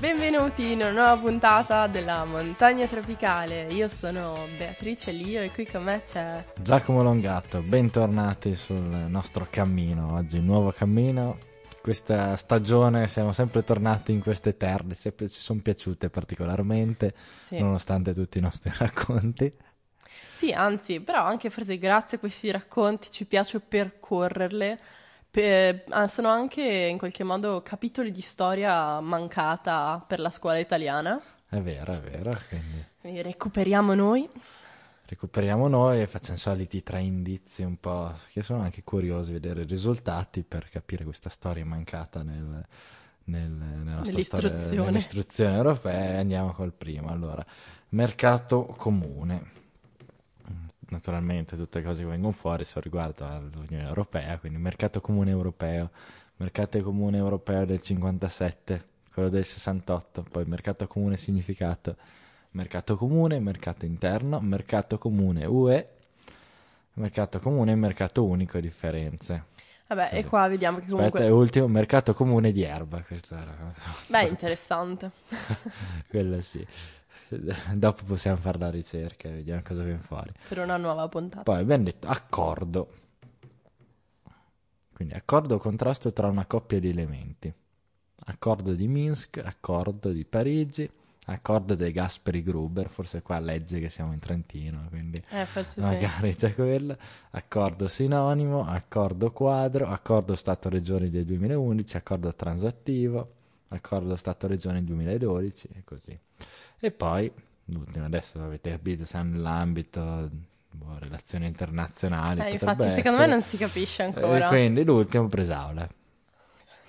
Benvenuti in una nuova puntata della Montagna Tropicale. Io sono Beatrice Lio e qui con me c'è Giacomo Longato. Bentornati sul nostro cammino. Oggi nuovo cammino. Questa stagione siamo sempre tornati in queste terre, ci sono piaciute particolarmente, sì. nonostante tutti i nostri racconti. Sì, anzi, però anche forse grazie a questi racconti ci piace percorrerle Pe- ah, sono anche in qualche modo capitoli di storia mancata per la scuola italiana. È vero, è vero. Quindi... quindi recuperiamo noi. Recuperiamo noi e facciamo soliti tre indizi un po' che sono anche curiosi vedere i risultati per capire questa storia mancata nel, nel, nella nostra storia, nell'istruzione europea. Andiamo col primo. Allora, mercato comune naturalmente tutte le cose che vengono fuori sono riguardo all'Unione Europea, quindi mercato comune europeo, mercato comune europeo del 57, quello del 68, poi mercato comune significato, mercato comune, mercato interno, mercato comune UE, mercato comune e mercato unico differenze. Vabbè, e qua vediamo che comunque... Aspetta, ultimo, mercato comune di erba, questo era... Beh, interessante. Quello sì. Dopo possiamo fare la ricerca e vediamo cosa viene fuori. Per una nuova puntata. Poi abbiamo detto accordo. Quindi accordo o contrasto tra una coppia di elementi. Accordo di Minsk, accordo di Parigi, accordo dei Gasperi Gruber, forse qua legge che siamo in Trentino, quindi eh, magari sì. c'è quello. Accordo sinonimo, accordo quadro, accordo Stato-Regioni del 2011, accordo transattivo, accordo Stato-Regioni 2012 e così. E poi, l'ultimo, adesso avete capito, siamo nell'ambito boh, relazioni internazionali. Eh, infatti, essere. secondo me non si capisce ancora. E quindi l'ultimo, Bresaola.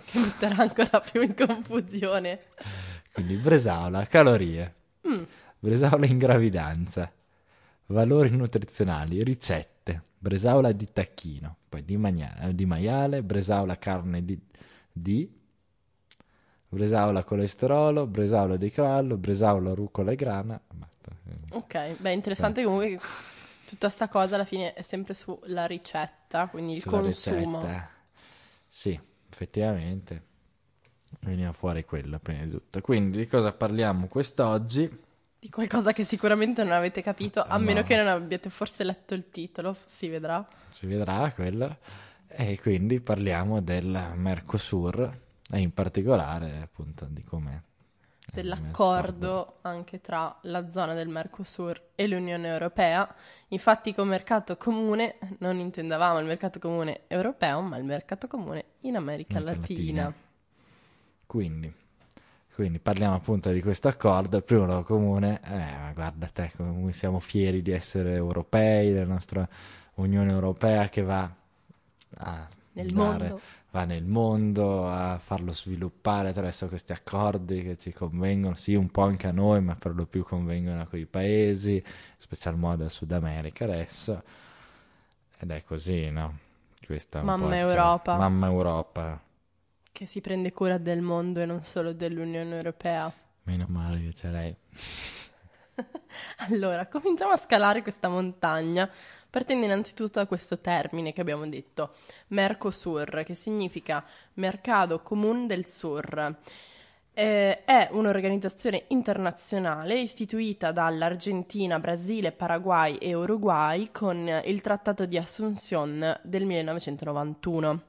Che metterà ancora più in confusione. Quindi Bresaola, calorie. Mm. Bresaola in gravidanza. Valori nutrizionali, ricette. Bresaola di tacchino, poi di, magna- di maiale, bresaola carne di, di Bresaola colesterolo, Bresaola di cavallo, Bresaola rucola e grana. Ok, beh, interessante comunque che tutta questa cosa alla fine è sempre sulla ricetta, quindi il Sulla consumo. Ricetta. Sì, effettivamente veniva fuori quello prima di tutto. Quindi di cosa parliamo quest'oggi? Di qualcosa che sicuramente non avete capito, a no. meno che non abbiate forse letto il titolo, si vedrà. Si vedrà quello. E quindi parliamo del Mercosur e in particolare appunto di come dell'accordo anche tra la zona del Mercosur e l'Unione Europea. Infatti con mercato comune non intendavamo il mercato comune europeo, ma il mercato comune in America, America Latina. Latina. Quindi, quindi, parliamo appunto di questo accordo, il primo comune, eh, guarda te come siamo fieri di essere europei, della nostra Unione Europea che va a nel mondo va nel mondo a farlo sviluppare attraverso questi accordi che ci convengono, sì un po' anche a noi, ma per lo più convengono a quei paesi, in special modo al Sud America adesso. Ed è così, no? Questa Mamma Europa. Mamma Europa. Che si prende cura del mondo e non solo dell'Unione Europea. Meno male che c'è lei. allora, cominciamo a scalare questa montagna partendo innanzitutto da questo termine che abbiamo detto, Mercosur, che significa Mercato Comune del Sur. Eh, è un'organizzazione internazionale istituita dall'Argentina, Brasile, Paraguay e Uruguay con il Trattato di Asunción del 1991.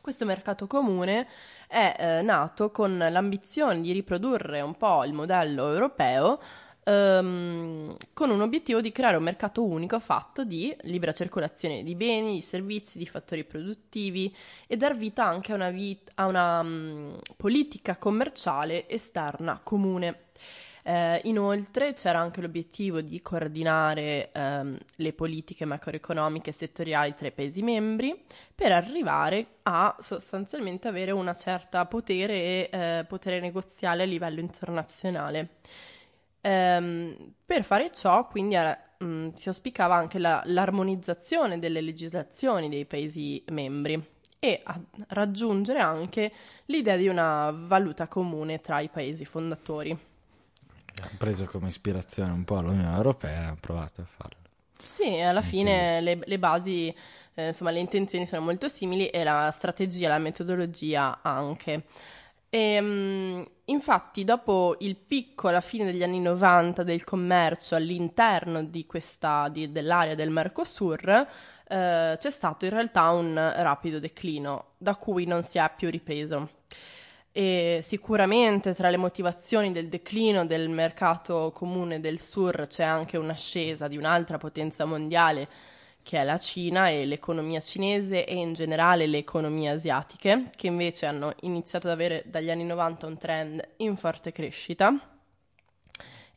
Questo mercato comune è eh, nato con l'ambizione di riprodurre un po' il modello europeo Um, con un obiettivo di creare un mercato unico fatto di libera circolazione di beni, di servizi, di fattori produttivi e dar vita anche a una, vita, a una um, politica commerciale esterna comune. Eh, inoltre c'era anche l'obiettivo di coordinare ehm, le politiche macroeconomiche e settoriali tra i Paesi membri per arrivare a sostanzialmente avere una certa potere e eh, potere negoziale a livello internazionale. Ehm, per fare ciò, quindi, era, mh, mm, si auspicava anche la, l'armonizzazione delle legislazioni dei Paesi membri e a raggiungere anche l'idea di una valuta comune tra i Paesi fondatori. Ha preso come ispirazione un po' l'Unione Europea e ha provato a farlo. Sì, alla fine le, le, basi, eh, insomma, le intenzioni sono molto simili e la strategia, la metodologia anche. E, um, infatti, dopo il picco alla fine degli anni 90 del commercio all'interno di questa, di, dell'area del Mercosur, eh, c'è stato in realtà un rapido declino da cui non si è più ripreso. E sicuramente tra le motivazioni del declino del mercato comune del Sur c'è anche un'ascesa di un'altra potenza mondiale che è la Cina e l'economia cinese e in generale le economie asiatiche, che invece hanno iniziato ad avere dagli anni 90 un trend in forte crescita.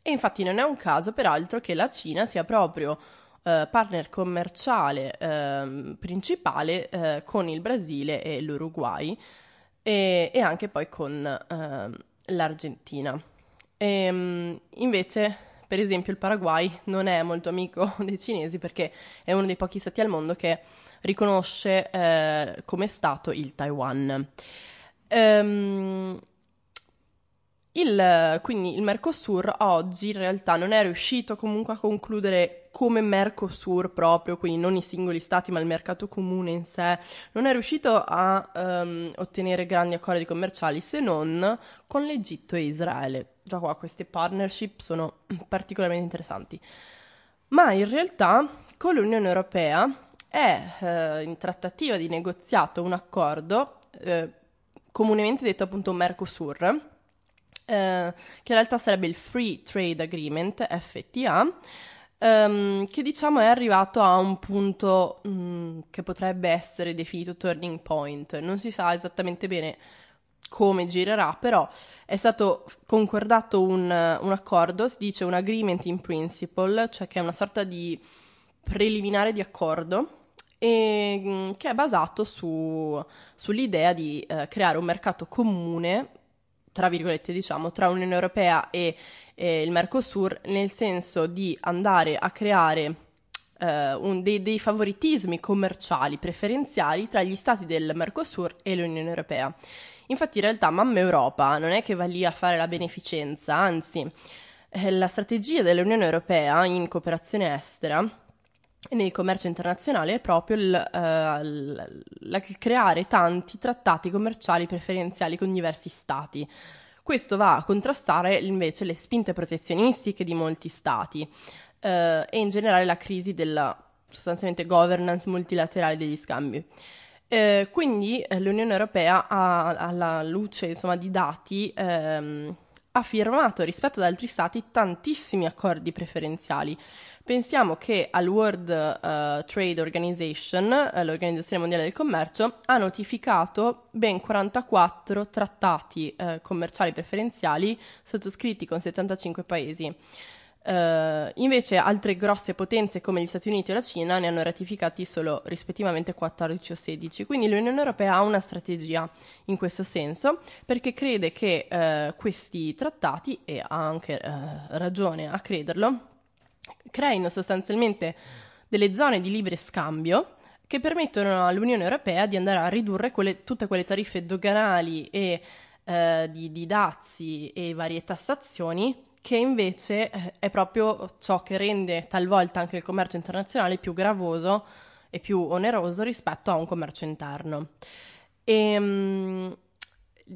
E infatti non è un caso, peraltro, che la Cina sia proprio eh, partner commerciale eh, principale eh, con il Brasile e l'Uruguay e, e anche poi con ehm, l'Argentina. E, ehm, invece per esempio il Paraguay non è molto amico dei cinesi perché è uno dei pochi stati al mondo che riconosce eh, come Stato il Taiwan. Um, il, quindi il Mercosur oggi in realtà non è riuscito comunque a concludere come Mercosur proprio, quindi non i singoli stati ma il mercato comune in sé, non è riuscito a um, ottenere grandi accordi commerciali se non con l'Egitto e Israele. Già qua queste partnership sono particolarmente interessanti. Ma in realtà con l'Unione Europea è eh, in trattativa di negoziato un accordo eh, comunemente detto appunto Mercosur eh, che in realtà sarebbe il Free Trade Agreement, FTA, ehm, che diciamo è arrivato a un punto mh, mm, che potrebbe essere definito turning point. Non si sa esattamente bene come girerà, però è stato concordato un, un accordo, si dice un agreement in principle, cioè che è una sorta di preliminare di accordo e, mm, che è basato su, sull'idea di eh, creare un mercato comune tra virgolette diciamo, tra Unione Europea e, e il Mercosur, nel senso di andare a creare eh, un, dei, dei, favoritismi commerciali preferenziali tra gli stati del Mercosur e l'Unione Europea. Infatti in realtà Mamma Europa non è che va lì a fare la beneficenza, anzi eh, la strategia dell'Unione Europea in cooperazione estera nel commercio internazionale è proprio il, uh, il, il, creare tanti trattati commerciali preferenziali con diversi stati. Questo va a contrastare invece le spinte protezionistiche di molti stati uh, e in generale la crisi della sostanzialmente governance multilaterale degli scambi. Uh, quindi l'Unione Europea, ha, alla luce insomma, di dati, ehm, ha firmato rispetto ad altri stati tantissimi accordi preferenziali Pensiamo che al World uh, Trade Organization, uh, l'Organizzazione Mondiale del Commercio, ha notificato ben 44 trattati uh, commerciali preferenziali sottoscritti con 75 paesi. Uh, invece altre grosse potenze come gli Stati Uniti e la Cina ne hanno ratificati solo rispettivamente 14 o 16. Quindi l'Unione Europea ha una strategia in questo senso perché crede che uh, questi trattati, e ha anche uh, ragione a crederlo, creino sostanzialmente delle zone di libre scambio che permettono all'Unione Europea di andare a ridurre quelle, tutte quelle tariffe doganali e di, di, dazi e varie tassazioni che invece eh, è proprio ciò che rende talvolta anche il commercio internazionale più gravoso e più oneroso rispetto a un commercio interno. E, ehm, mh,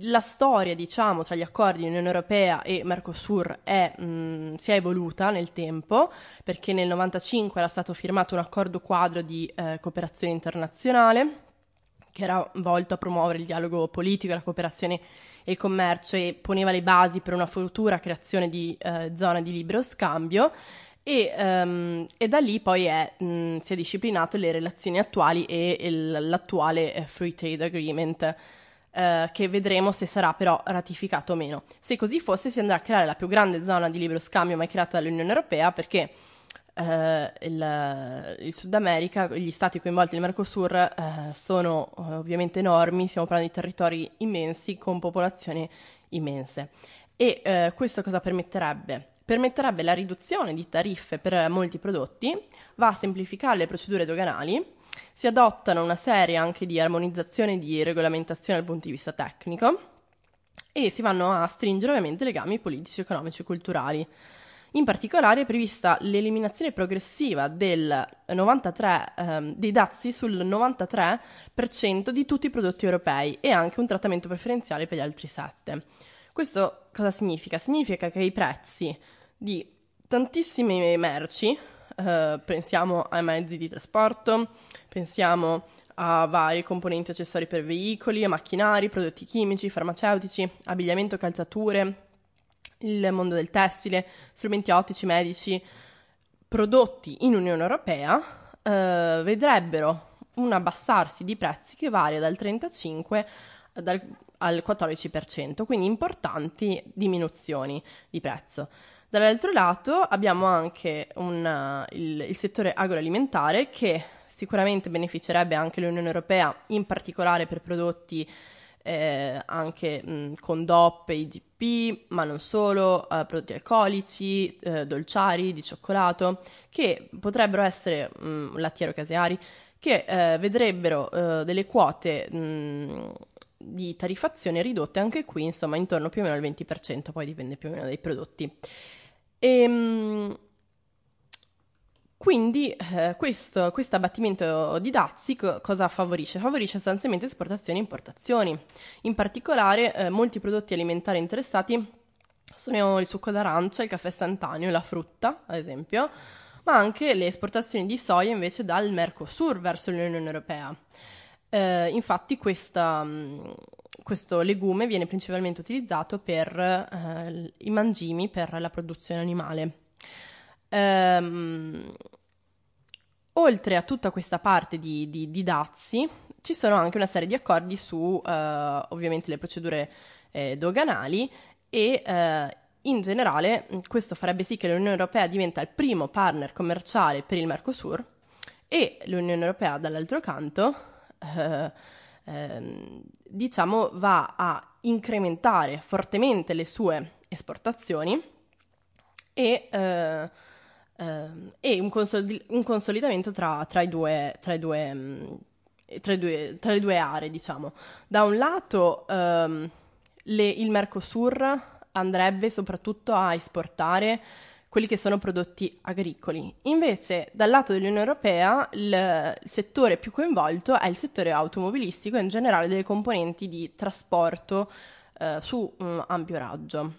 la storia, diciamo, tra gli accordi Unione Europea e Mercosur è, mh, mm, si è evoluta nel tempo, perché nel 1995 era stato firmato un accordo quadro di eh, cooperazione internazionale che era volto a promuovere il dialogo politico, la cooperazione e il commercio e poneva le basi per una futura creazione di eh, zona di libero scambio. E, um, e, da lì poi è, mh, mm, si è disciplinato le relazioni attuali e il, l'attuale eh, Free Trade Agreement eh, che vedremo se sarà però ratificato o meno. Se così fosse si andrà a creare la più grande zona di libero scambio mai creata dall'Unione Europea perché eh, il, il, Sud America, gli stati coinvolti nel Mercosur eh, sono eh, ovviamente enormi, stiamo parlando di territori immensi con popolazioni immense. E eh, questo cosa permetterebbe? Permetterebbe la riduzione di tariffe per molti prodotti, va a semplificare le procedure doganali, si adottano una serie anche di armonizzazione e di regolamentazione dal punto di vista tecnico e si vanno a stringere ovviamente legami politici, economici e culturali. In particolare è prevista l'eliminazione progressiva del 93, ehm, dei dazi sul 93% di tutti i prodotti europei e anche un trattamento preferenziale per gli altri 7. Questo cosa significa? Significa che i prezzi di tantissime merci, eh, pensiamo ai mezzi di trasporto, pensiamo a vari componenti accessori per veicoli, macchinari, prodotti chimici, farmaceutici, abbigliamento, calzature, il mondo del tessile, strumenti ottici, medici, prodotti in Unione Europea, eh, vedrebbero un abbassarsi di prezzi che varia dal 35 dal, al 14%, quindi importanti diminuzioni di prezzo. Dall'altro lato abbiamo anche un, il, il settore agroalimentare che sicuramente beneficerebbe anche l'Unione Europea, in particolare per prodotti eh, anche mh, con DOP IGP, ma non solo, eh, prodotti alcolici, eh, dolciari, di cioccolato, che potrebbero essere mh, lattiero caseari, che eh, vedrebbero eh, delle quote mh, di tariffazione ridotte anche qui, insomma, intorno più o meno al 20%, poi dipende più o meno dai prodotti. E, ehm, quindi eh, questo abbattimento di dazi co- cosa favorisce? Favorisce sostanzialmente esportazioni e importazioni. In particolare eh, molti prodotti alimentari interessati sono il succo d'arancia, il caffè istantaneo, la frutta, ad esempio, ma anche le esportazioni di soia invece dal Mercosur verso l'Unione Europea. Eh, infatti questa, questo legume viene principalmente utilizzato per eh, i mangimi, per la produzione animale. Ehm, oltre a tutta questa parte di, di, di, dazi, ci sono anche una serie di accordi su eh, ovviamente le procedure eh, doganali e eh, in generale questo farebbe sì che l'Unione Europea diventa il primo partner commerciale per il Mercosur e l'Unione Europea dall'altro canto eh, ehm, diciamo va a incrementare fortemente le sue esportazioni e eh, Uh, e un, consoli- un, consolidamento tra, tra, due, tra, due, um, tra, due, tra, le due aree, diciamo. Da un lato um, le, il Mercosur andrebbe soprattutto a esportare quelli che sono prodotti agricoli. Invece, dal lato dell'Unione Europea, il settore più coinvolto è il settore automobilistico e in generale delle componenti di trasporto uh, su um, ampio raggio.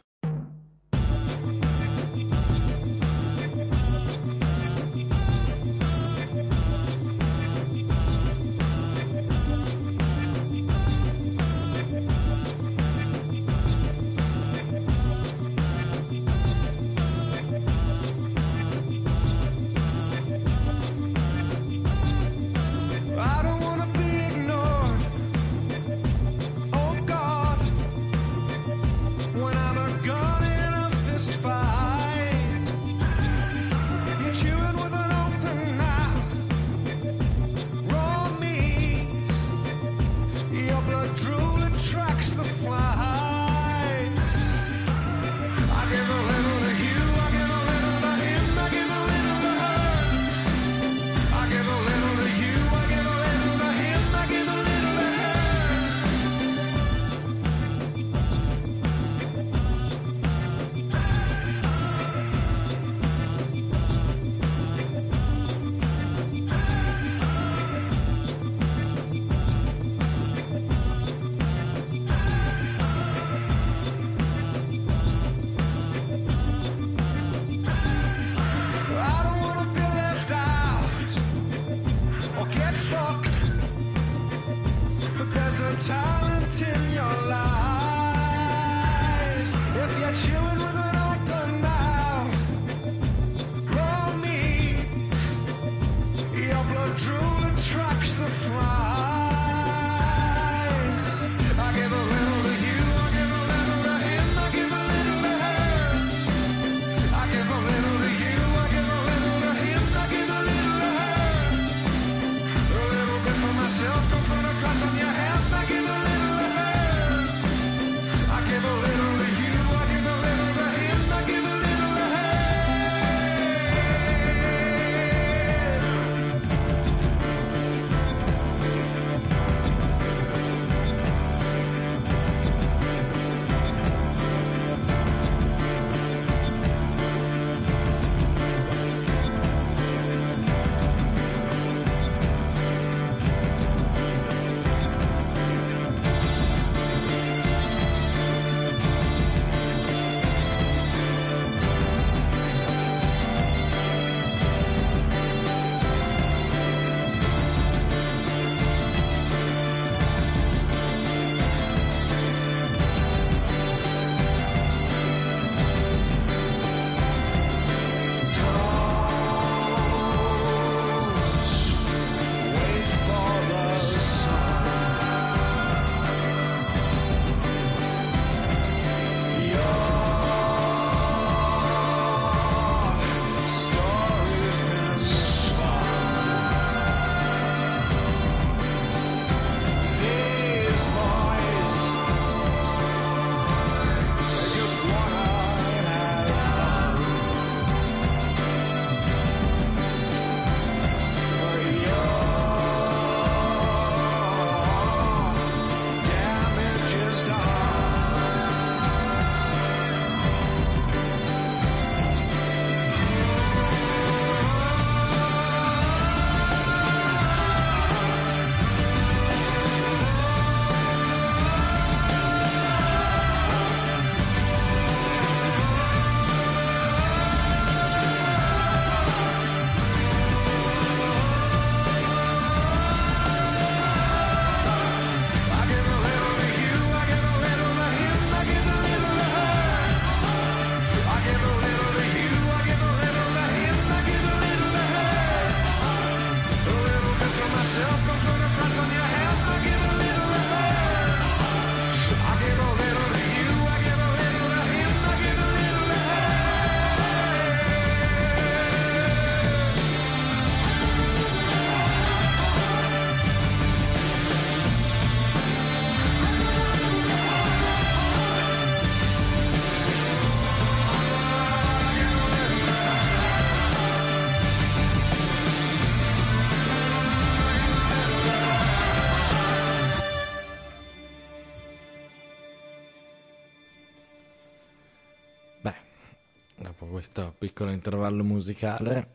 Dopo questo piccolo intervallo musicale,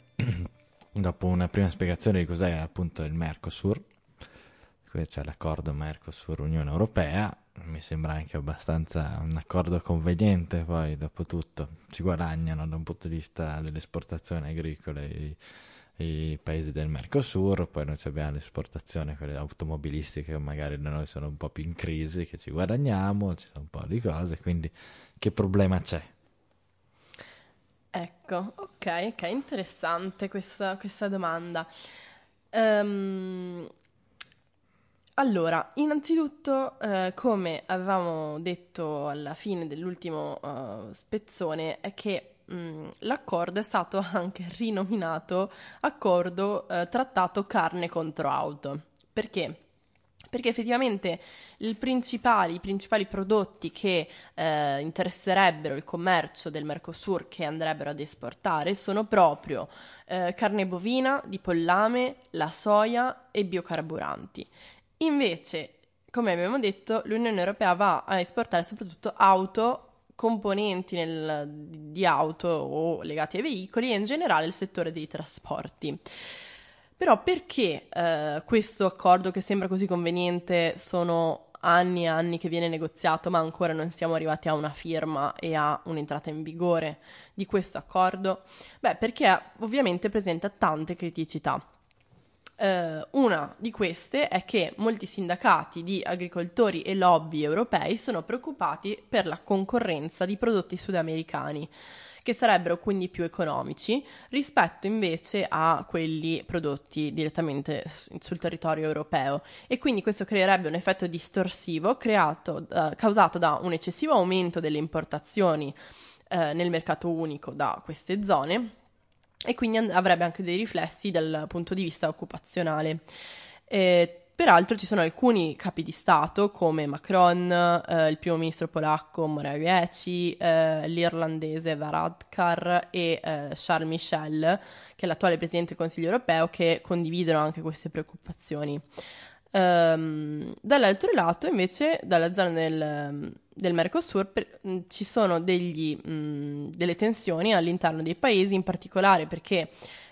dopo una prima spiegazione di cos'è appunto il Mercosur, qui c'è l'accordo Mercosur-Unione Europea, mi sembra anche abbastanza un accordo conveniente poi dopo tutto, ci guadagnano da un punto di vista delle esportazioni agricole i, i paesi del Mercosur, poi noi abbiamo le esportazioni, quelle automobilistiche che magari da noi sono un po' più in crisi, che ci guadagniamo, ci sono un po' di cose, quindi che problema c'è? Ecco, ok, ok, interessante questa, questa domanda. Um, allora, innanzitutto, eh, come avevamo detto alla fine dell'ultimo uh, spezzone, è che mh, mm, l'accordo è stato anche rinominato accordo eh, trattato carne contro auto. Perché? Perché effettivamente i principali, i principali prodotti che eh, interesserebbero il commercio del Mercosur che andrebbero ad esportare sono proprio eh, carne bovina, di pollame, la soia e biocarburanti. Invece, come abbiamo detto, l'Unione Europea va a esportare soprattutto auto componenti nel, di auto o legati ai veicoli e in generale il settore dei trasporti. Però perché eh, questo accordo che sembra così conveniente sono anni e anni che viene negoziato, ma ancora non siamo arrivati a una firma e a un'entrata in vigore di questo accordo? Beh, perché ovviamente presenta tante criticità. Uh, una di queste è che molti sindacati di agricoltori e lobby europei sono preoccupati per la concorrenza di prodotti sudamericani che sarebbero quindi più economici rispetto invece a quelli prodotti direttamente sul territorio europeo. E quindi questo creerebbe un effetto distorsivo creato, uh, causato da un eccessivo aumento delle importazioni uh, nel mercato unico da queste zone e quindi avrebbe anche dei riflessi dal punto di vista occupazionale. E Peraltro ci sono alcuni capi di Stato come Macron, eh, il primo ministro polacco Morawiecki, eh, l'irlandese Varadkar e eh, Charles Michel, che è l'attuale presidente del Consiglio europeo, che condividono anche queste preoccupazioni. Um, dall'altro lato, invece, dalla zona del, del Mercosur per, ci sono degli, mh, delle tensioni all'interno dei paesi, in particolare perché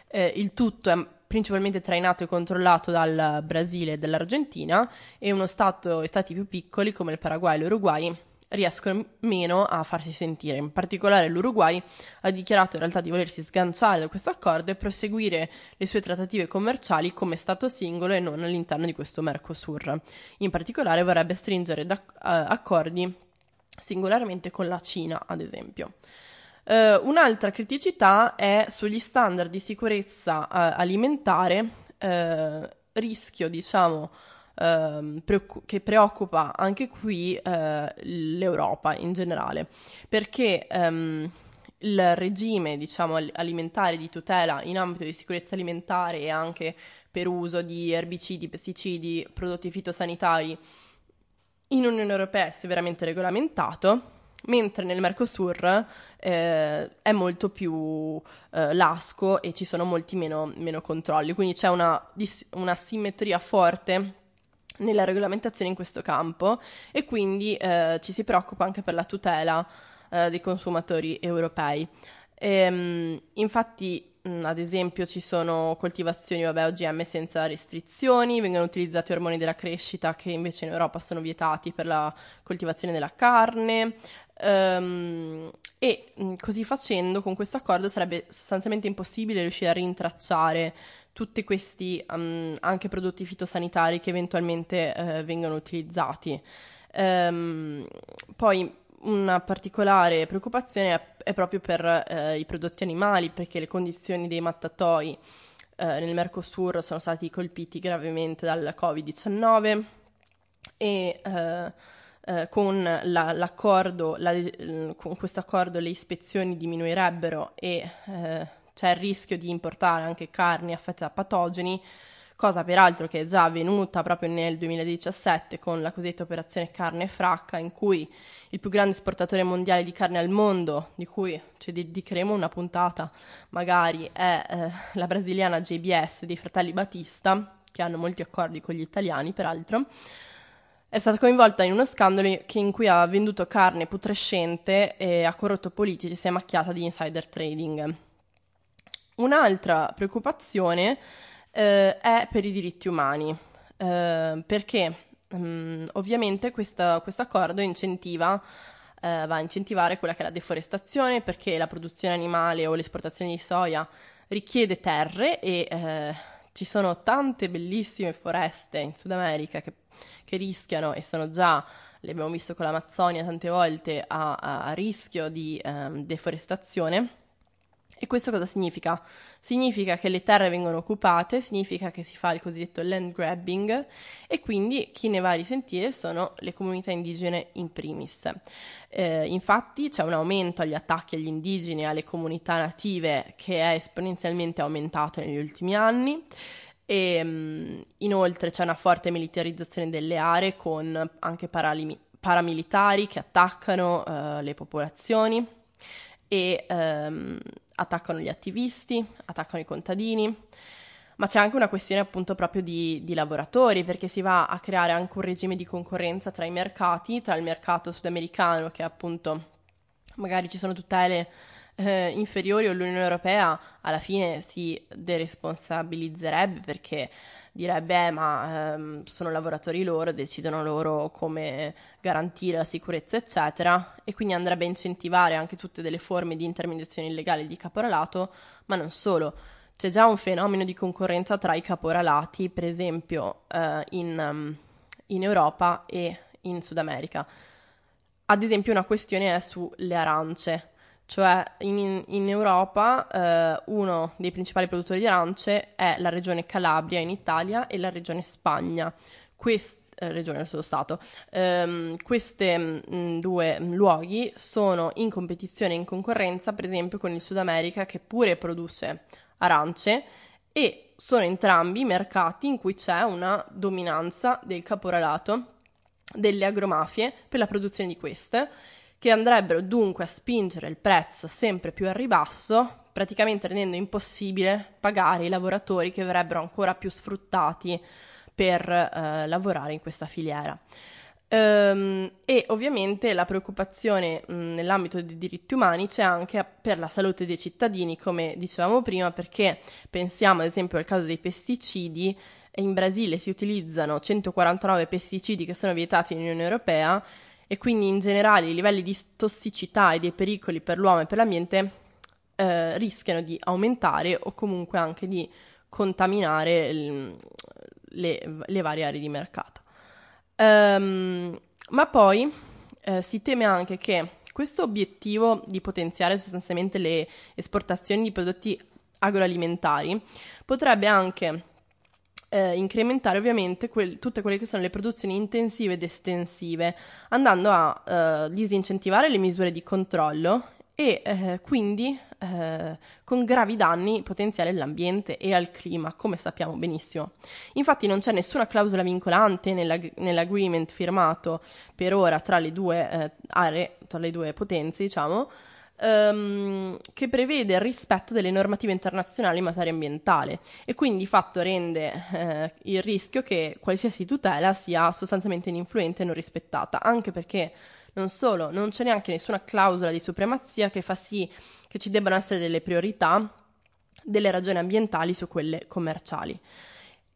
eh, il tutto è principalmente trainato e controllato dal Brasile e dall'Argentina e uno stato e stati più piccoli come il Paraguay e l'Uruguay riescono meno a farsi sentire. In particolare l'Uruguay ha dichiarato in realtà di volersi sganciare da questo accordo e proseguire le sue trattative commerciali come Stato singolo e non all'interno di questo Mercosur. In particolare vorrebbe stringere da, uh, accordi singolarmente con la Cina, ad esempio. Uh, un'altra criticità è sugli standard di sicurezza uh, alimentare, rischio diciamo ehm, preoccu- che preoccupa anche qui l'Europa in generale, perché um, il regime diciamo, alimentare di tutela in ambito di sicurezza alimentare e anche per uso di erbicidi, pesticidi, prodotti fitosanitari in Unione Europea è severamente regolamentato mentre nel Mercosur eh, è molto più eh, lasco e ci sono molti meno, meno controlli, quindi c'è una, una simmetria forte nella regolamentazione in questo campo e quindi eh, ci si preoccupa anche per la tutela eh, dei consumatori europei. E, ehm, infatti, mh, ad esempio, ci sono coltivazioni vabbè, OGM senza restrizioni, vengono utilizzati ormoni della crescita che invece in Europa sono vietati per la coltivazione della carne, Um, e mm, così facendo, con questo accordo sarebbe sostanzialmente impossibile riuscire a rintracciare tutti questi um, anche prodotti fitosanitari che eventualmente uh, vengono utilizzati. Um, poi una particolare preoccupazione è, è proprio per uh, i prodotti animali, perché le condizioni dei mattatoi uh, nel Mercosur sono stati colpiti gravemente dal Covid-19 e eh, con la, la, con questo accordo le ispezioni diminuirebbero e eh, c'è il rischio di importare anche carni affette da patogeni, cosa peraltro che è già avvenuta proprio nel 2017 con la cosiddetta operazione carne fracca, in cui il più grande esportatore mondiale di carne al mondo, di cui ci dedicheremo una puntata magari, è eh, la brasiliana JBS dei fratelli Battista, che hanno molti accordi con gli italiani peraltro, è stata coinvolta in uno scandalo in cui ha venduto carne putrescente e ha corrotto politici e si è macchiata di insider trading. Un'altra preoccupazione eh, è per i diritti umani, eh, perché um, ovviamente questo accordo incentiva eh, va a incentivare quella che è la deforestazione perché la produzione animale o l'esportazione di soia richiede terre e eh, ci sono tante bellissime foreste in Sud America che, che, rischiano e sono già, le abbiamo visto con l'Amazzonia tante volte, a, a rischio di eh, deforestazione e questo cosa significa? Significa che le terre vengono occupate, significa che si fa il cosiddetto land grabbing e quindi chi ne va a risentire sono le comunità indigene in primis. Eh, infatti c'è un aumento agli attacchi agli indigeni e alle comunità native che è esponenzialmente aumentato negli ultimi anni. E, um, inoltre c'è una forte militarizzazione delle aree con anche paralimi- paramilitari che attaccano uh, le popolazioni e um, attaccano gli attivisti, attaccano i contadini, ma c'è anche una questione appunto proprio di, di, lavoratori, perché si va a creare anche un regime di concorrenza tra i mercati, tra il mercato sudamericano che appunto magari ci sono tutele eh, inferiori o l'Unione Europea alla fine si deresponsabilizzerebbe perché direbbe eh, ma ehm, sono lavoratori loro, decidono loro come garantire la sicurezza eccetera e quindi andrebbe a incentivare anche tutte delle forme di intermediazione illegale di caporalato, ma non solo. C'è già un fenomeno di concorrenza tra i caporalati, per esempio eh, in, um, in Europa e in Sud America. Ad esempio una questione è sulle arance cioè in, in Europa eh, uno dei principali produttori di arance è la regione Calabria in Italia e la regione Spagna. Quest, eh, regione del suo stato. Um, questi mm, due luoghi sono in competizione e in concorrenza, per esempio, con il Sud America che pure produce arance e sono entrambi mercati in cui c'è una dominanza del caporalato delle agromafie per la produzione di queste che andrebbero dunque a spingere il prezzo sempre più al ribasso, praticamente rendendo impossibile pagare i lavoratori che verrebbero ancora più sfruttati per eh, lavorare in questa filiera. Um, e ovviamente la preoccupazione mh, nell'ambito dei diritti umani c'è anche per la salute dei cittadini, come dicevamo prima, perché pensiamo ad esempio al caso dei pesticidi. In Brasile si utilizzano 149 pesticidi che sono vietati in Unione Europea e quindi in generale i livelli di tossicità e dei pericoli per l'uomo e per l'ambiente eh, rischiano di aumentare o comunque anche di contaminare il, le, le, varie aree di mercato. Um, ma poi eh, si teme anche che questo obiettivo di potenziare sostanzialmente le esportazioni di prodotti agroalimentari potrebbe anche eh, incrementare ovviamente quel, tutte quelle che sono le produzioni intensive ed estensive, andando a eh, disincentivare le misure di controllo e eh, quindi eh, con gravi danni potenziali all'ambiente e al clima, come sappiamo benissimo. Infatti non c'è nessuna clausola vincolante nella, nell'agreement firmato per ora tra le due eh, aree, tra le due potenze, diciamo, um, che prevede il rispetto delle normative internazionali in materia ambientale e quindi di fatto rende eh, il rischio che qualsiasi tutela sia sostanzialmente ininfluente e non rispettata, anche perché non solo, non c'è neanche nessuna clausola di supremazia che fa sì che ci debbano essere delle priorità, delle ragioni ambientali su quelle commerciali.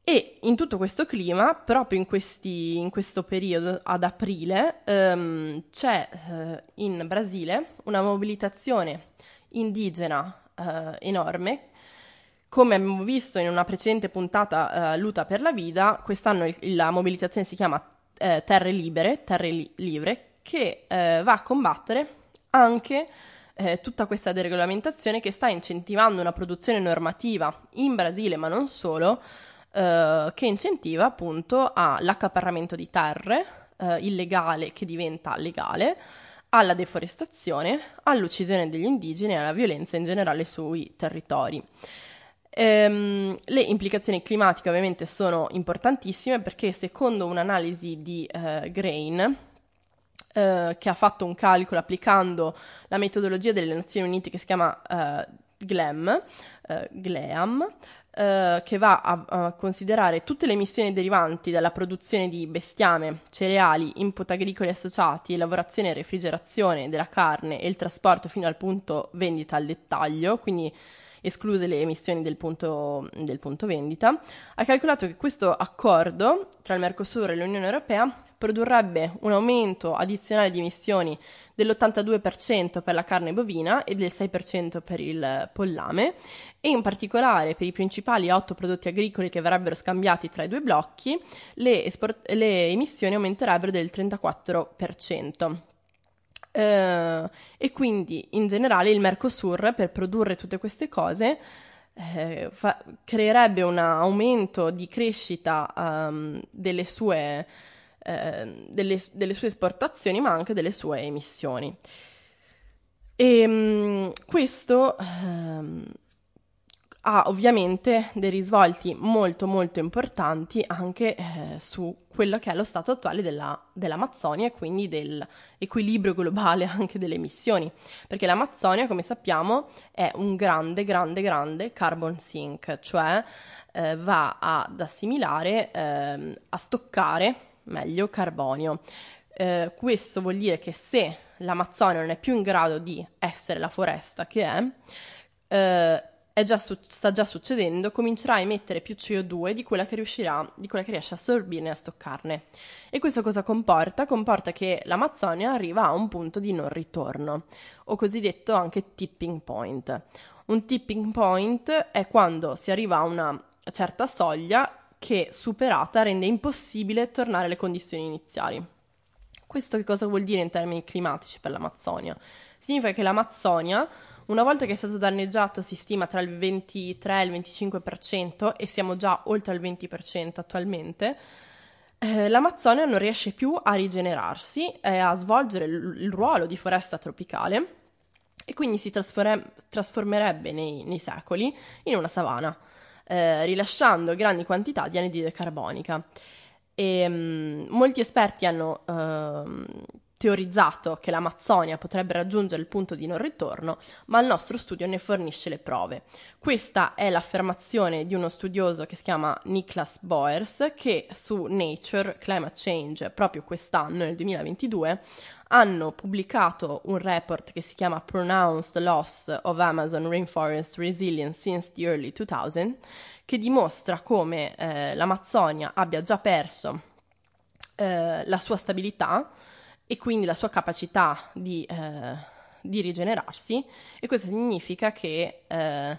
E in tutto questo clima, proprio in, questi, in questo periodo, ad aprile, ehm, c'è eh, in Brasile una mobilitazione indigena eh, enorme. Come abbiamo visto in una precedente puntata, eh, Luta per la Vida, quest'anno il, la mobilitazione si chiama eh, Terre Libere, Terre li- Livre, che eh, va a combattere anche eh, tutta questa deregolamentazione che sta incentivando una produzione normativa in Brasile, ma non solo, eh, che incentiva appunto all'accaparramento di terre eh, illegale che diventa legale, alla deforestazione, all'uccisione degli indigeni e alla violenza in generale sui territori. Ehm, le implicazioni climatiche ovviamente sono importantissime perché secondo un'analisi di eh, Grain, eh, che ha fatto un calcolo applicando la metodologia delle Nazioni Unite che si chiama eh, GLEM, eh, GLEAM, eh, che va a, a, considerare tutte le emissioni derivanti dalla produzione di bestiame, cereali, input agricoli associati, lavorazione e refrigerazione della carne e il trasporto fino al punto vendita al dettaglio, quindi escluse le emissioni del punto, del punto vendita, ha calcolato che questo accordo tra il Mercosur e l'Unione Europea produrrebbe un aumento addizionale di emissioni dell'82% per la carne bovina e del 6% per il pollame e in particolare per i principali otto prodotti agricoli che verrebbero scambiati tra i due blocchi le, esport- le emissioni aumenterebbero del 34%. Uh, e quindi in generale il Mercosur per produrre tutte queste cose eh, fa- creerebbe un aumento di crescita um, delle, sue, eh, delle, delle, sue, esportazioni ma anche delle sue emissioni. E um, questo um, ha ovviamente dei risvolti molto molto importanti anche eh, su quello che è lo stato attuale della, dell'Amazzonia e quindi dell'equilibrio globale anche delle emissioni, perché l'Amazzonia come sappiamo è un grande grande grande carbon sink, cioè eh, va ad assimilare, eh, a stoccare meglio carbonio. Eh, questo vuol dire che se l'Amazzonia non è più in grado di essere la foresta che è, eh, già su- sta già succedendo, comincerà a emettere più CO2 di quella che riuscirà, di quella che riesce a assorbirne e a stoccarne. E questo cosa comporta? Comporta che l'Amazzonia arriva a un punto di non ritorno, o cosiddetto anche tipping point. Un tipping point è quando si arriva a una certa soglia che superata rende impossibile tornare alle condizioni iniziali. Questo che cosa vuol dire in termini climatici per l'Amazzonia? Significa che l'Amazzonia una volta che è stato danneggiato si stima tra il 23 e il 25% e siamo già oltre il 20% attualmente, eh, l'Amazzonia non riesce più a rigenerarsi e a svolgere il, il ruolo di foresta tropicale e quindi si trasforme, trasformerebbe nei, nei, secoli in una savana, eh, rilasciando grandi quantità di anidride carbonica. E, um, molti esperti hanno uh, teorizzato che l'Amazzonia potrebbe raggiungere il punto di non ritorno, ma il nostro studio ne fornisce le prove. Questa è l'affermazione di uno studioso che si chiama Niklas Boers, che su Nature Climate Change, proprio quest'anno, nel 2022, hanno pubblicato un report che si chiama Pronounced Loss of Amazon Rainforest Resilience since the Early 2000, che dimostra come eh, l'Amazzonia abbia già perso eh, la sua stabilità e quindi la sua capacità di, eh, di rigenerarsi. E questo significa che eh,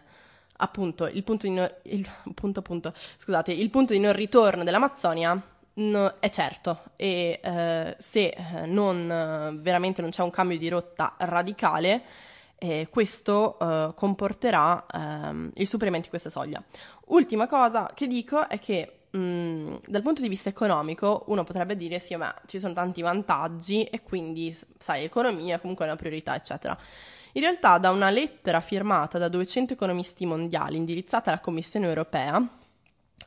appunto il punto no, il, punto, appunto, scusate, il punto di non ritorno dell'Amazzonia no, è certo e eh, se eh, non, veramente non c'è un cambio di rotta radicale eh, questo eh, comporterà ehm, il superamento di questa soglia. Ultima cosa che dico è che Mm, dal punto di vista economico uno potrebbe dire sì, ma ci sono tanti vantaggi e quindi, sai, economia comunque è una priorità, eccetera. In realtà, da una lettera firmata da 200 economisti mondiali indirizzata alla Commissione europea,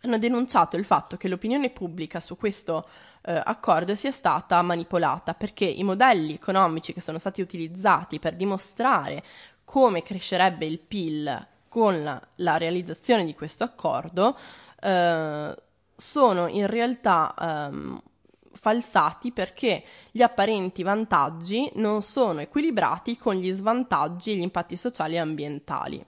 hanno denunciato il fatto che l'opinione pubblica su questo eh, accordo sia stata manipolata perché i modelli economici che sono stati utilizzati per dimostrare come crescerebbe il PIL con la, la realizzazione di questo accordo eh, sono in realtà um, falsati perché gli apparenti vantaggi non sono equilibrati con gli svantaggi e gli impatti sociali e ambientali.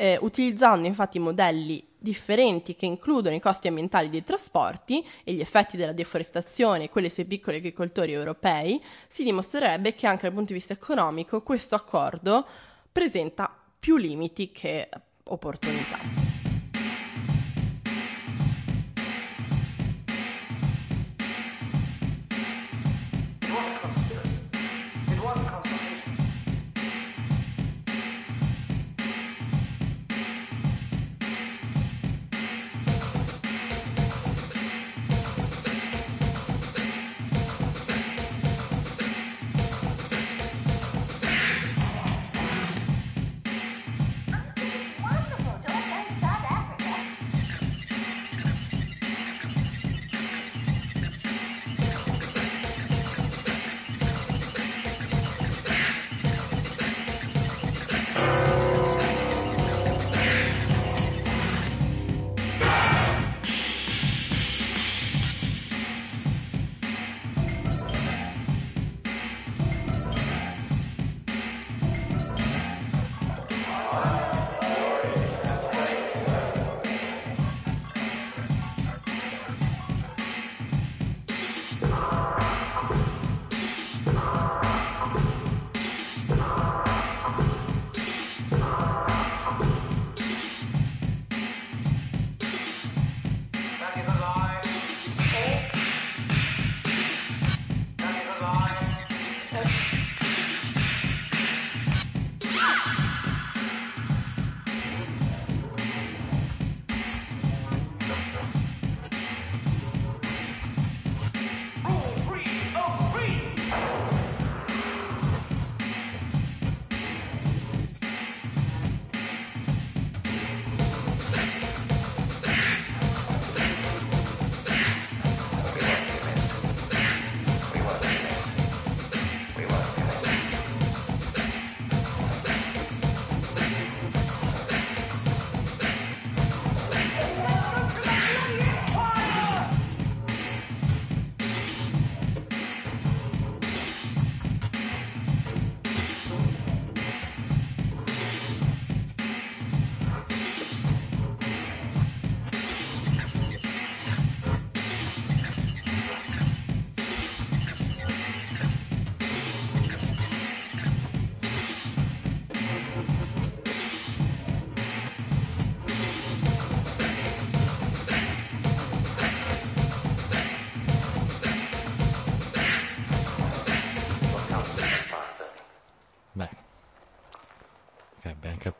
Eh, utilizzando infatti modelli differenti che includono i costi ambientali dei trasporti e gli effetti della deforestazione e quelli sui piccoli agricoltori europei, si dimostrerebbe che anche dal punto di vista economico questo accordo presenta più limiti che opportunità.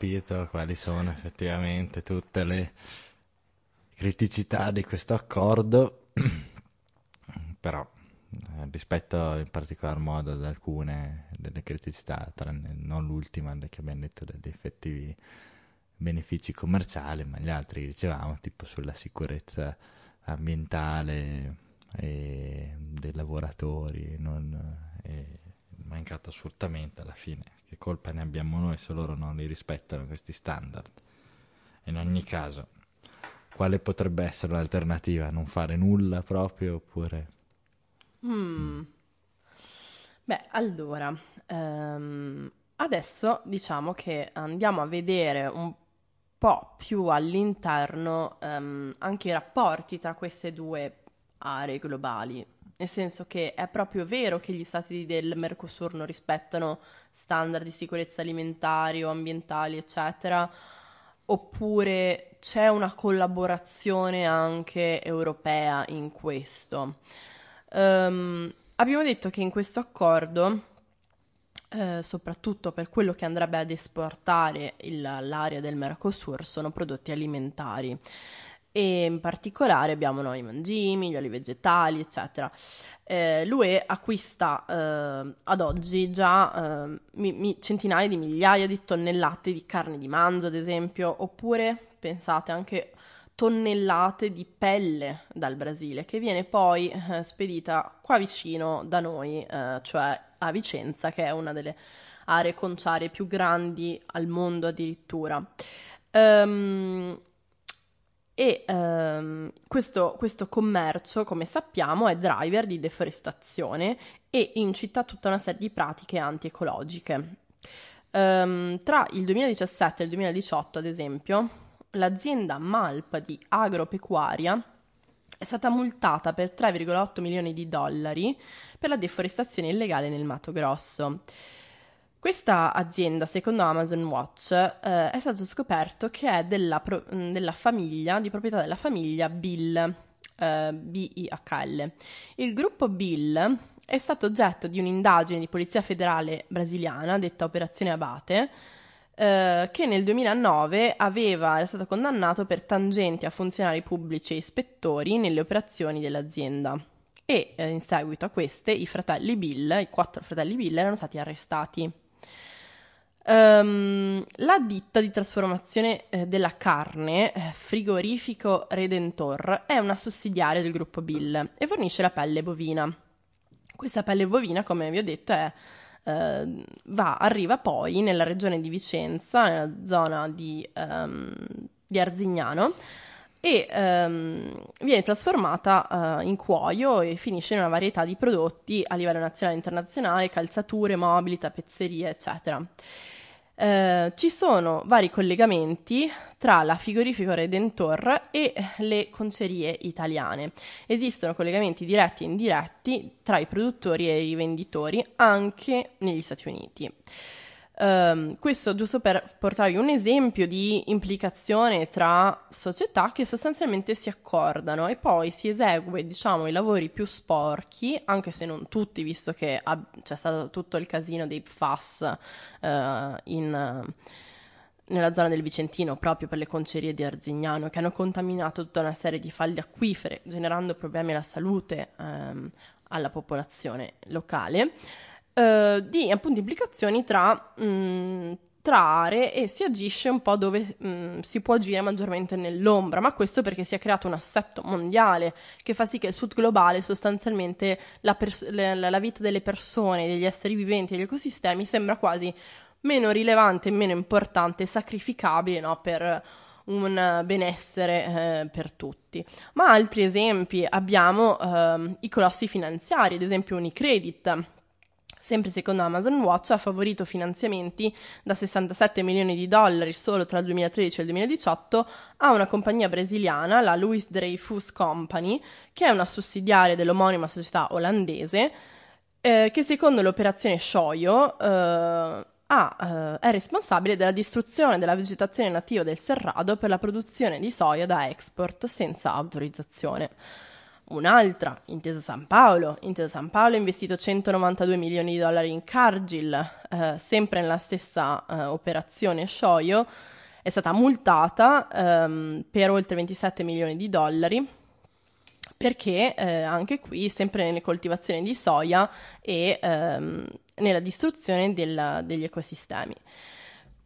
Capito quali sono effettivamente tutte le criticità di questo accordo, però eh, rispetto in particolar modo ad alcune delle criticità, tranne non l'ultima che abbiamo detto degli effettivi benefici commerciali, ma gli altri dicevamo tipo sulla sicurezza ambientale e dei lavoratori, non è mancato assolutamente alla fine. Che colpa ne abbiamo noi se loro non li rispettano questi standard? In ogni caso, quale potrebbe essere l'alternativa? Non fare nulla proprio oppure... Mm. Beh, allora, um, adesso diciamo che andiamo a vedere un po' più all'interno um, anche i rapporti tra queste due aree globali. Nel senso che è proprio vero che gli stati del Mercosur non rispettano standard di sicurezza alimentari o ambientali, eccetera, oppure c'è una collaborazione anche europea in questo. Um, abbiamo detto che in questo accordo eh, soprattutto per quello che andrebbe ad esportare il, l'area del Mercosur, sono prodotti alimentari. E in particolare abbiamo noi i mangimi, gli oli vegetali, eccetera. Eh, L'UE acquista eh, ad oggi già eh, mi, mi, centinaia di migliaia di tonnellate di carne di manzo, ad esempio, oppure pensate anche tonnellate di pelle dal Brasile, che viene poi eh, spedita qua vicino da noi, eh, cioè a Vicenza, che è una delle aree conciarie più grandi al mondo addirittura. Um, e um, questo, questo, commercio, come sappiamo, è driver di deforestazione e incita tutta una serie di pratiche anti-ecologiche. Um, tra il 2017 e il 2018, ad esempio, l'azienda Malp di agropecuaria è stata multata per 3,8 milioni di dollari per la deforestazione illegale nel Mato Grosso. Questa azienda, secondo Amazon Watch, eh, è stato scoperto che è della, pro- della, famiglia, di proprietà della famiglia Bill, eh, B-I-H-L. Il gruppo Bill è stato oggetto di un'indagine di polizia federale brasiliana, detta Operazione Abate, eh, che nel 2009 aveva, era stato condannato per tangenti a funzionari pubblici e ispettori nelle operazioni dell'azienda. E eh, in seguito a queste i fratelli Bill, i quattro fratelli Bill, erano stati arrestati. Um, la ditta di trasformazione eh, della carne, eh, Frigorifico Redentor, è una sussidiaria del gruppo Bill e fornisce la pelle bovina. Questa pelle bovina, come vi ho detto, è eh, va, arriva poi nella regione di Vicenza, nella zona di, um, di Arzignano, e um, viene trasformata uh, in cuoio e finisce in una varietà di prodotti a livello nazionale e internazionale, calzature, mobili, tappezzerie, eccetera. Eh, ci sono vari collegamenti tra la Frigorifico Redentor e le concerie italiane. Esistono collegamenti diretti e indiretti tra i produttori e i rivenditori anche negli Stati Uniti. Um, questo giusto per portarvi un esempio di implicazione tra società che sostanzialmente si accordano e poi si esegue, diciamo, i lavori più sporchi, anche se non tutti, visto che ha, c'è stato tutto il casino dei PFAS uh, in, uh, nella zona del Vicentino, proprio per le concerie di Arzignano, che hanno contaminato tutta una serie di falde acquifere, generando problemi alla salute um, alla popolazione locale. Eh, di appunto implicazioni tra, mh, mm, tra, aree e si agisce un po' dove mh, mm, si può agire maggiormente nell'ombra, ma questo perché si è creato un assetto mondiale che fa sì che il sud globale sostanzialmente la, pers- la, la vita delle persone, degli esseri viventi, degli ecosistemi sembra quasi meno rilevante, meno importante, sacrificabile no, per un benessere eh, per tutti. Ma altri esempi abbiamo eh, i colossi finanziari, ad esempio Unicredit, Sempre secondo Amazon Watch ha favorito finanziamenti da 67 milioni di dollari solo tra il 2013 e il 2018 a una compagnia brasiliana, la Louis Dreyfus Company, che è una sussidiaria dell'omonima società olandese, eh, che secondo l'operazione Shoyo eh, eh, è responsabile della distruzione della vegetazione nativa del Cerrado per la produzione di soia da export senza autorizzazione Un'altra, Intesa San Paolo. Intesa San Paolo ha investito 192 milioni di dollari in Cargill, eh, sempre nella stessa eh, operazione Shoyo. È stata multata ehm, per oltre 27 milioni di dollari perché eh, anche qui, sempre nelle coltivazioni di soia e ehm, nella distruzione del, degli ecosistemi.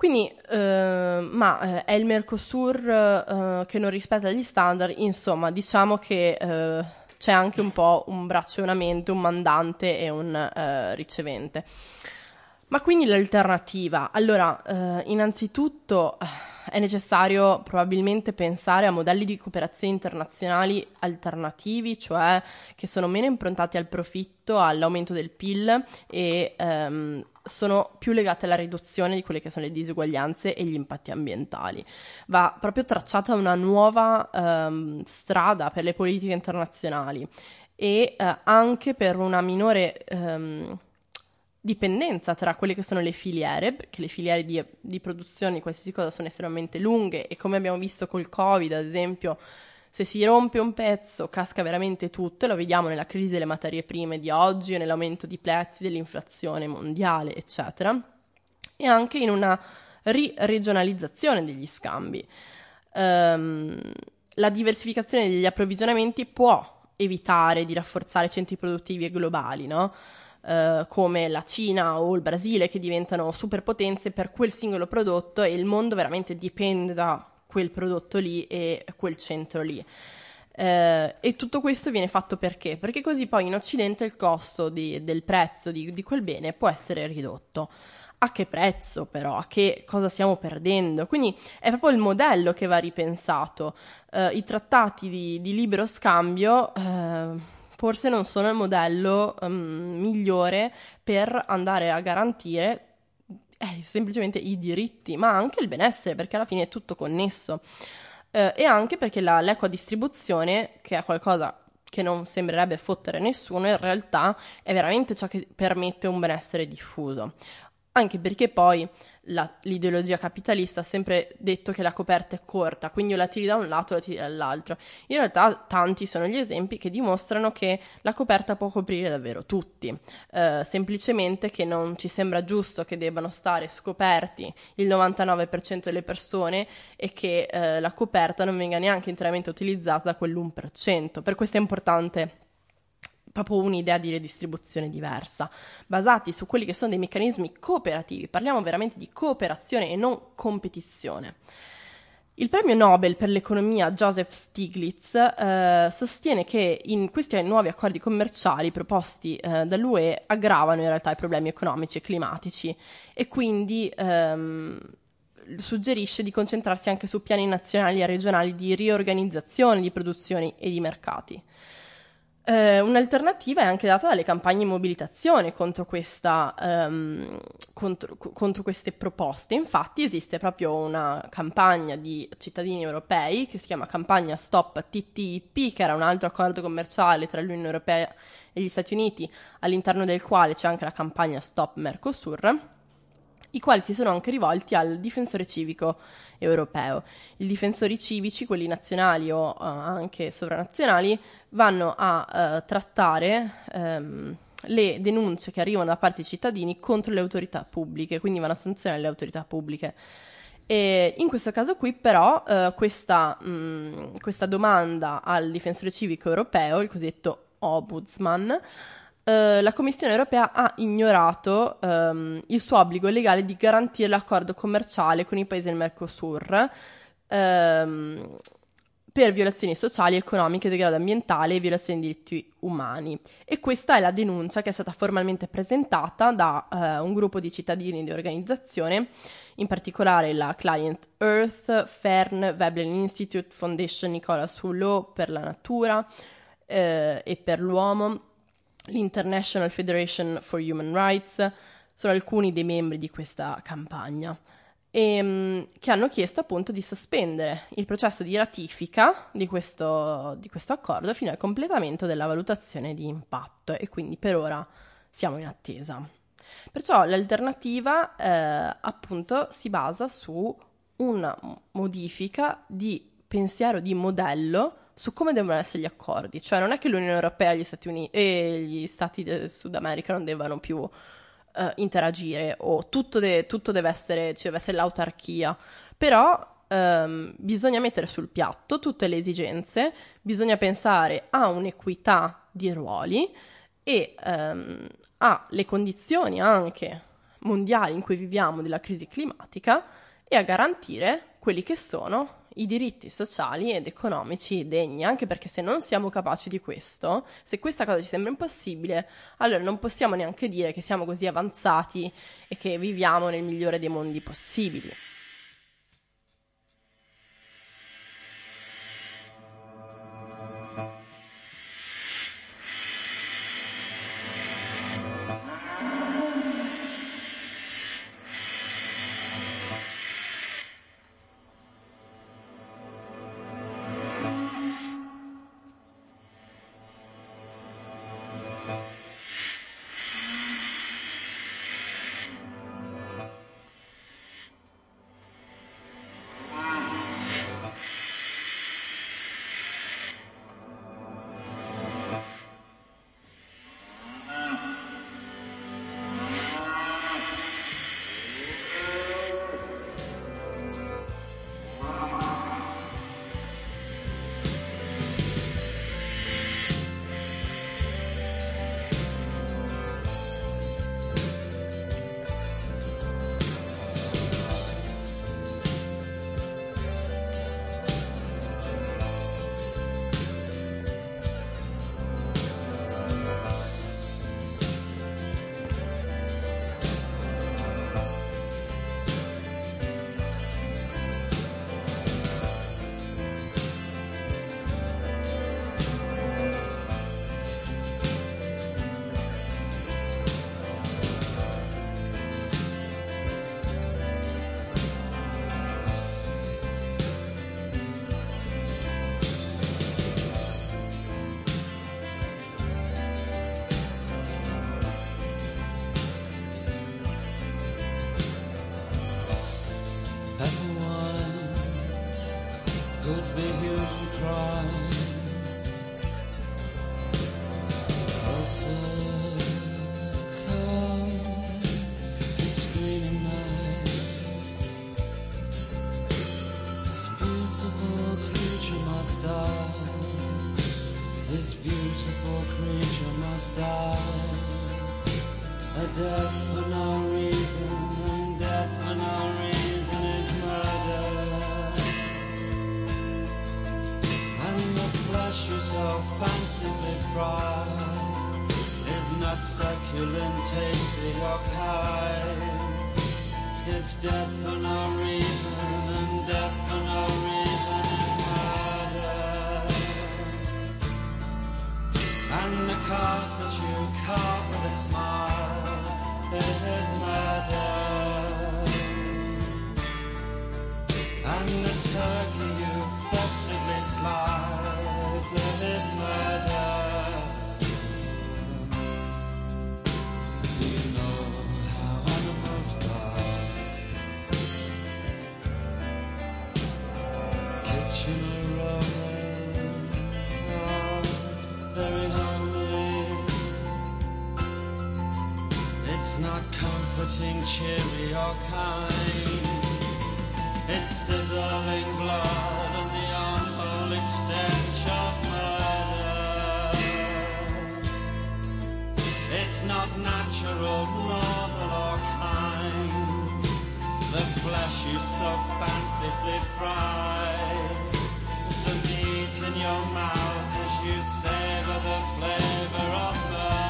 Quindi, eh, ma eh, è il Mercosur eh, che non rispetta gli standard, insomma, diciamo che eh, c'è anche un po' un braccio una mente, un mandante e un eh, ricevente. Ma quindi l'alternativa? Allora, eh, innanzitutto è necessario probabilmente pensare a modelli di cooperazione internazionali alternativi, cioè che sono meno improntati al profitto, all'aumento del PIL e ehm, sono più legate alla riduzione di quelle che sono le disuguaglianze e gli impatti ambientali. Va proprio tracciata una nuova ehm, strada per le politiche internazionali e eh, anche per una minore ehm, dipendenza tra quelle che sono le filiere, perché le filiere di, di produzione di qualsiasi cosa sono estremamente lunghe e come abbiamo visto col Covid, ad esempio, se si rompe un pezzo casca veramente tutto e lo vediamo nella crisi delle materie prime di oggi nell'aumento di prezzi dell'inflazione mondiale, eccetera, e anche in una ri-regionalizzazione degli scambi. Um, la diversificazione degli approvvigionamenti può evitare di rafforzare centri produttivi globali, no? Uh, come la Cina o il Brasile che diventano superpotenze per quel singolo prodotto e il mondo veramente dipende da quel prodotto lì e quel centro lì. Uh, e tutto questo viene fatto perché? Perché così poi in Occidente il costo di, del prezzo di, di quel bene può essere ridotto a che prezzo però, a che cosa stiamo perdendo. Quindi è proprio il modello che va ripensato. Uh, I trattati di, di libero scambio uh, forse non sono il modello um, migliore per andare a garantire eh, semplicemente i diritti, ma anche il benessere, perché alla fine è tutto connesso. Uh, e anche perché la, l'equa distribuzione, che è qualcosa che non sembrerebbe fottere nessuno, in realtà è veramente ciò che permette un benessere diffuso anche perché poi la, l'ideologia capitalista ha sempre detto che la coperta è corta, quindi o la tiri da un lato o la tiri dall'altro. In realtà tanti sono gli esempi che dimostrano che la coperta può coprire davvero tutti, eh, semplicemente che non ci sembra giusto che debbano stare scoperti il 99% delle persone e che eh, la coperta non venga neanche interamente utilizzata da quell'1%. Per questo è importante proprio un'idea di redistribuzione diversa, basati su quelli che sono dei meccanismi cooperativi. Parliamo veramente di cooperazione e non competizione. Il premio Nobel per l'economia Joseph Stiglitz eh, sostiene che questi nuovi accordi commerciali proposti eh, dall'UE aggravano in realtà i problemi economici e climatici e quindi ehm, suggerisce di concentrarsi anche su piani nazionali e regionali di riorganizzazione di produzioni e di mercati. Eh, un'alternativa è anche data dalle campagne di mobilitazione contro, questa, um, contro, contro, queste proposte. Infatti esiste proprio una campagna di cittadini europei che si chiama campagna Stop TTIP, che era un altro accordo commerciale tra l'Unione Europea e gli Stati Uniti, all'interno del quale c'è anche la campagna Stop Mercosur i quali si sono anche rivolti al difensore civico europeo. I difensori civici, quelli nazionali o uh, anche sovranazionali, vanno a uh, trattare um, le denunce che arrivano da parte dei cittadini contro le autorità pubbliche, quindi vanno a sanzionare le autorità pubbliche. E in questo caso qui però uh, questa, mh, questa domanda al difensore civico europeo, il cosiddetto Ombudsman, Uh, la Commissione europea ha ignorato um, il suo obbligo legale di garantire l'accordo commerciale con i paesi del Mercosur um, per violazioni sociali, economiche, degrado ambientale e violazioni dei diritti umani. E questa è la denuncia che è stata formalmente presentata da uh, un gruppo di cittadini di organizzazione, in particolare la Client Earth, Fern, Veblen Institute, Foundation Nicolas Hulot per la natura e per l'uomo l'International Federation for Human Rights, sono alcuni dei membri di questa campagna, e, ehm, che hanno chiesto appunto di sospendere il processo di ratifica di questo, di questo accordo fino al completamento della valutazione di impatto e quindi per ora siamo in attesa. Perciò l'alternativa eh, appunto si basa su una modifica di pensiero di modello su come devono essere gli accordi. Cioè non è che l'Unione Europea gli Stati, Uniti, e gli Stati del Sud America non debbano più uh, interagire o tutto, de- tutto deve, essere, ci deve essere l'autarchia. Però Um, bisogna mettere sul piatto tutte le esigenze, bisogna pensare a un'equità di ruoli e um, alle condizioni anche mondiali in cui viviamo della crisi climatica e a garantire quelli che sono i diritti sociali ed economici degni, anche perché se non siamo capaci di questo, se questa cosa ci sembra impossibile, allora non possiamo neanche dire che siamo così avanzati e che viviamo nel migliore dei mondi possibili. not succulent, tasty or kind. It's death for no reason, and death for no reason is murder. And the card that you cut with a smile is murder. And the turkey you thoughtlessly slice is murder. comforting, cheery or kind. It's sizzling blood and the unholy stench of murder. It's not natural, normal or kind. The flesh you so fancifully fry. The meat in your mouth as you savor the flavor of murder.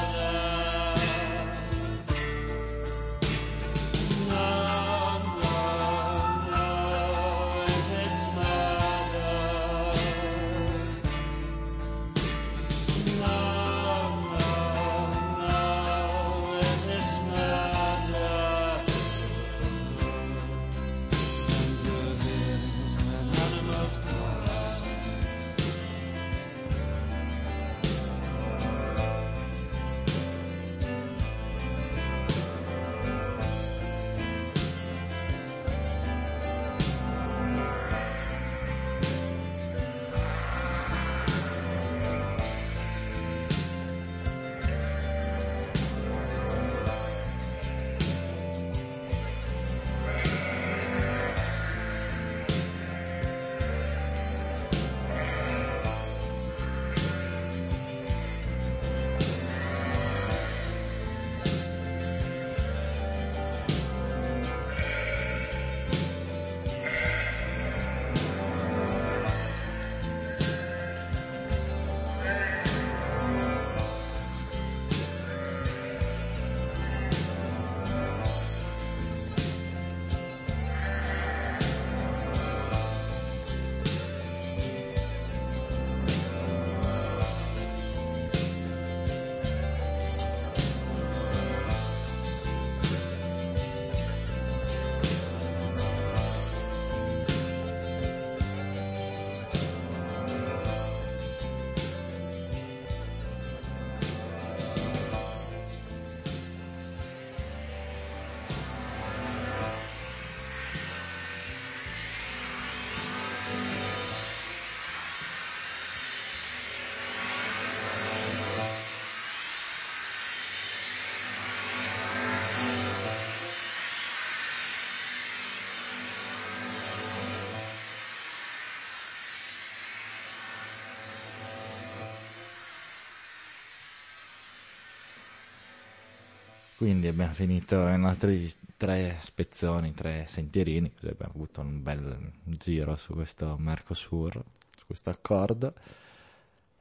Quindi abbiamo finito i nostri tre spezzoni, tre sentierini, così abbiamo avuto un bel giro su questo Mercosur, su questo accordo.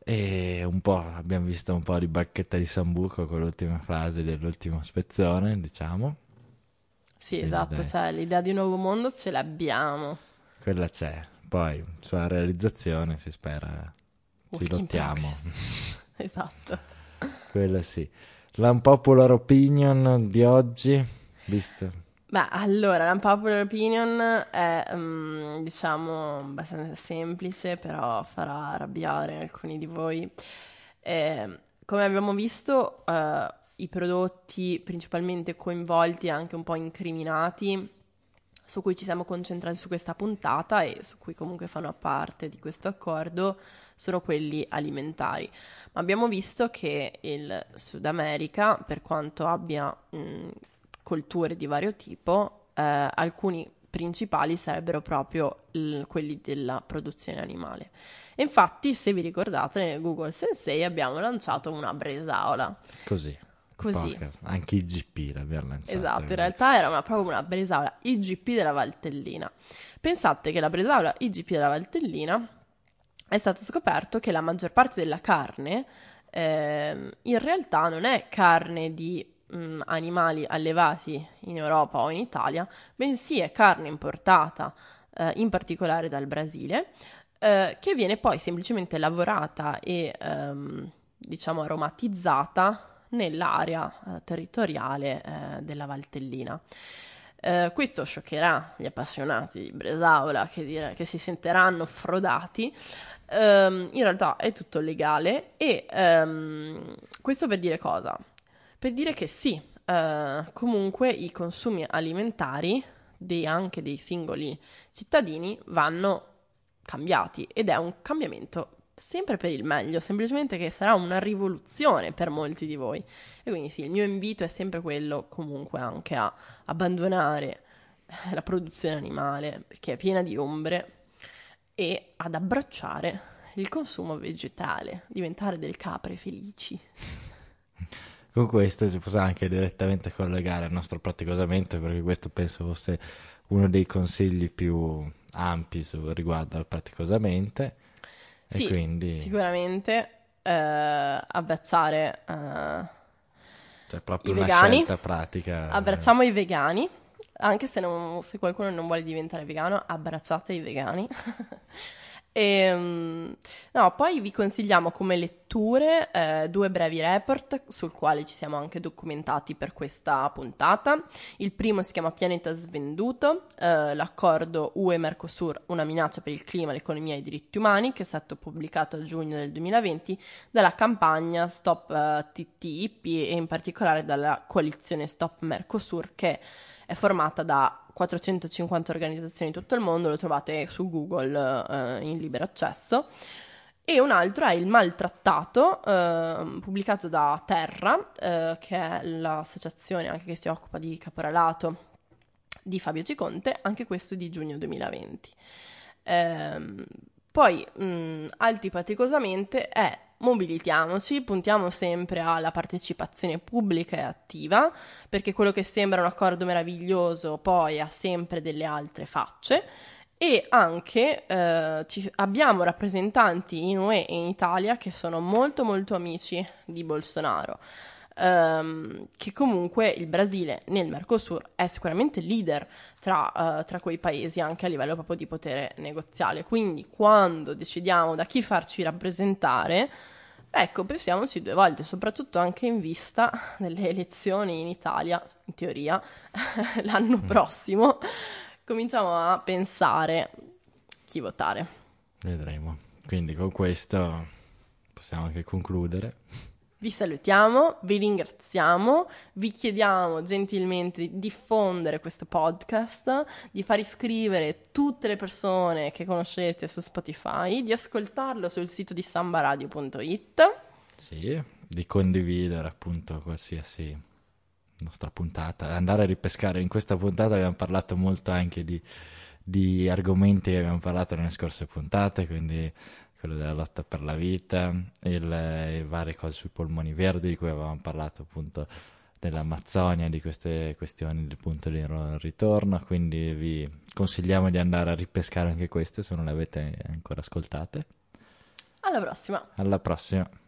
E un po' abbiamo visto un po' di bacchetta di sambuco con l'ultima frase dell'ultimo spezzone, diciamo. Sì, Quindi esatto, dai. cioè l'idea di un nuovo mondo ce l'abbiamo. Quella c'è, poi sulla realizzazione si spera, ci lottiamo. esatto. Quella sì. L'unpopular opinion di oggi, visto? Beh, allora, l'unpopular opinion è, um, diciamo, abbastanza semplice, però farà arrabbiare alcuni di voi. Eh, come abbiamo visto, uh, i prodotti principalmente coinvolti e anche un po' incriminati, su cui ci siamo concentrati su questa puntata e su cui comunque fanno parte di questo accordo, sono quelli alimentari. Ma abbiamo visto che il Sud America, per quanto abbia mh, colture di vario tipo, eh, alcuni principali sarebbero proprio l- quelli della produzione animale. Infatti, se vi ricordate, nel Google Sensei abbiamo lanciato una bresaola. Così. Così. Poca. Anche IGP l'abbiamo lanciata. Esatto, in realtà era una, proprio una bresaola IGP della Valtellina. Pensate che la bresaola IGP della Valtellina è stato scoperto che la maggior parte della carne eh, in realtà non è carne di mh, mm, animali allevati in Europa o in Italia, bensì è carne importata eh, in particolare dal Brasile, eh, che viene poi semplicemente lavorata e ehm, diciamo aromatizzata nell'area eh, territoriale eh, della Valtellina. Uh, questo scioccherà gli appassionati di Bresaola che, dire, che si sentiranno frodati. Um, in realtà è tutto legale e um, questo per dire cosa? Per dire che sì, uh, comunque i consumi alimentari dei, anche dei singoli cittadini vanno cambiati ed è un cambiamento sempre per il meglio, semplicemente che sarà una rivoluzione per molti di voi. E quindi sì, il mio invito è sempre quello comunque anche a abbandonare la produzione animale perché è piena di ombre e ad abbracciare il consumo vegetale, diventare delle capre felici. Con questo si può anche direttamente collegare al nostro praticosamente perché questo penso fosse uno dei consigli più ampi riguardo al praticosamente sì, quindi... sicuramente eh, abbracciare eh, cioè proprio una vegani. scelta pratica. Abbracciamo i vegani, anche se, non, se qualcuno non vuole diventare vegano, abbracciate i vegani. E, ehm, no, poi vi consigliamo come letture eh, due brevi report sul quale ci siamo anche documentati per questa puntata. Il primo si chiama Pianeta Svenduto, eh, l'accordo UE-Mercosur, una minaccia per il clima, l'economia e i diritti umani, che è stato pubblicato a giugno del 2020 dalla campagna Stop uh, TTIP e in particolare dalla coalizione Stop Mercosur che è formata da 450 organizzazioni in tutto il mondo, lo trovate su Google eh, in libero accesso. E un altro è il Maltrattato, eh, pubblicato da Terra, eh, che è l'associazione anche che si occupa di caporalato di Fabio Ciconte, anche questo di giugno 2020. Eh, poi, mh, altipaticosamente, è mobilitiamoci, puntiamo sempre alla partecipazione pubblica e attiva, perché quello che sembra un accordo meraviglioso poi ha sempre delle altre facce. E anche eh, ci, abbiamo rappresentanti in UE e in Italia che sono molto molto amici di Bolsonaro. Um, che comunque il Brasile nel Mercosur è sicuramente leader tra, uh, tra, quei paesi anche a livello proprio di potere negoziale. Quindi quando decidiamo da chi farci rappresentare, ecco, pensiamoci due volte, soprattutto anche in vista delle elezioni in Italia, in teoria, l'anno mm. prossimo, cominciamo a pensare chi votare. Vedremo. Quindi con questo possiamo anche concludere. Vi salutiamo, vi ringraziamo, vi chiediamo gentilmente di diffondere questo podcast, di far iscrivere tutte le persone che conoscete su Spotify, di ascoltarlo sul sito di sambaradio.it. Sì, di condividere appunto qualsiasi nostra puntata, andare a ripescare. In questa puntata abbiamo parlato molto anche di, di argomenti che abbiamo parlato nelle scorse puntate, quindi quello della lotta per la vita, il, le varie cose sui polmoni verdi di cui avevamo parlato appunto dell'Amazzonia, di queste questioni del punto di ritorno, quindi vi consigliamo di andare a ripescare anche queste se non le avete ancora ascoltate. Alla prossima. Alla prossima.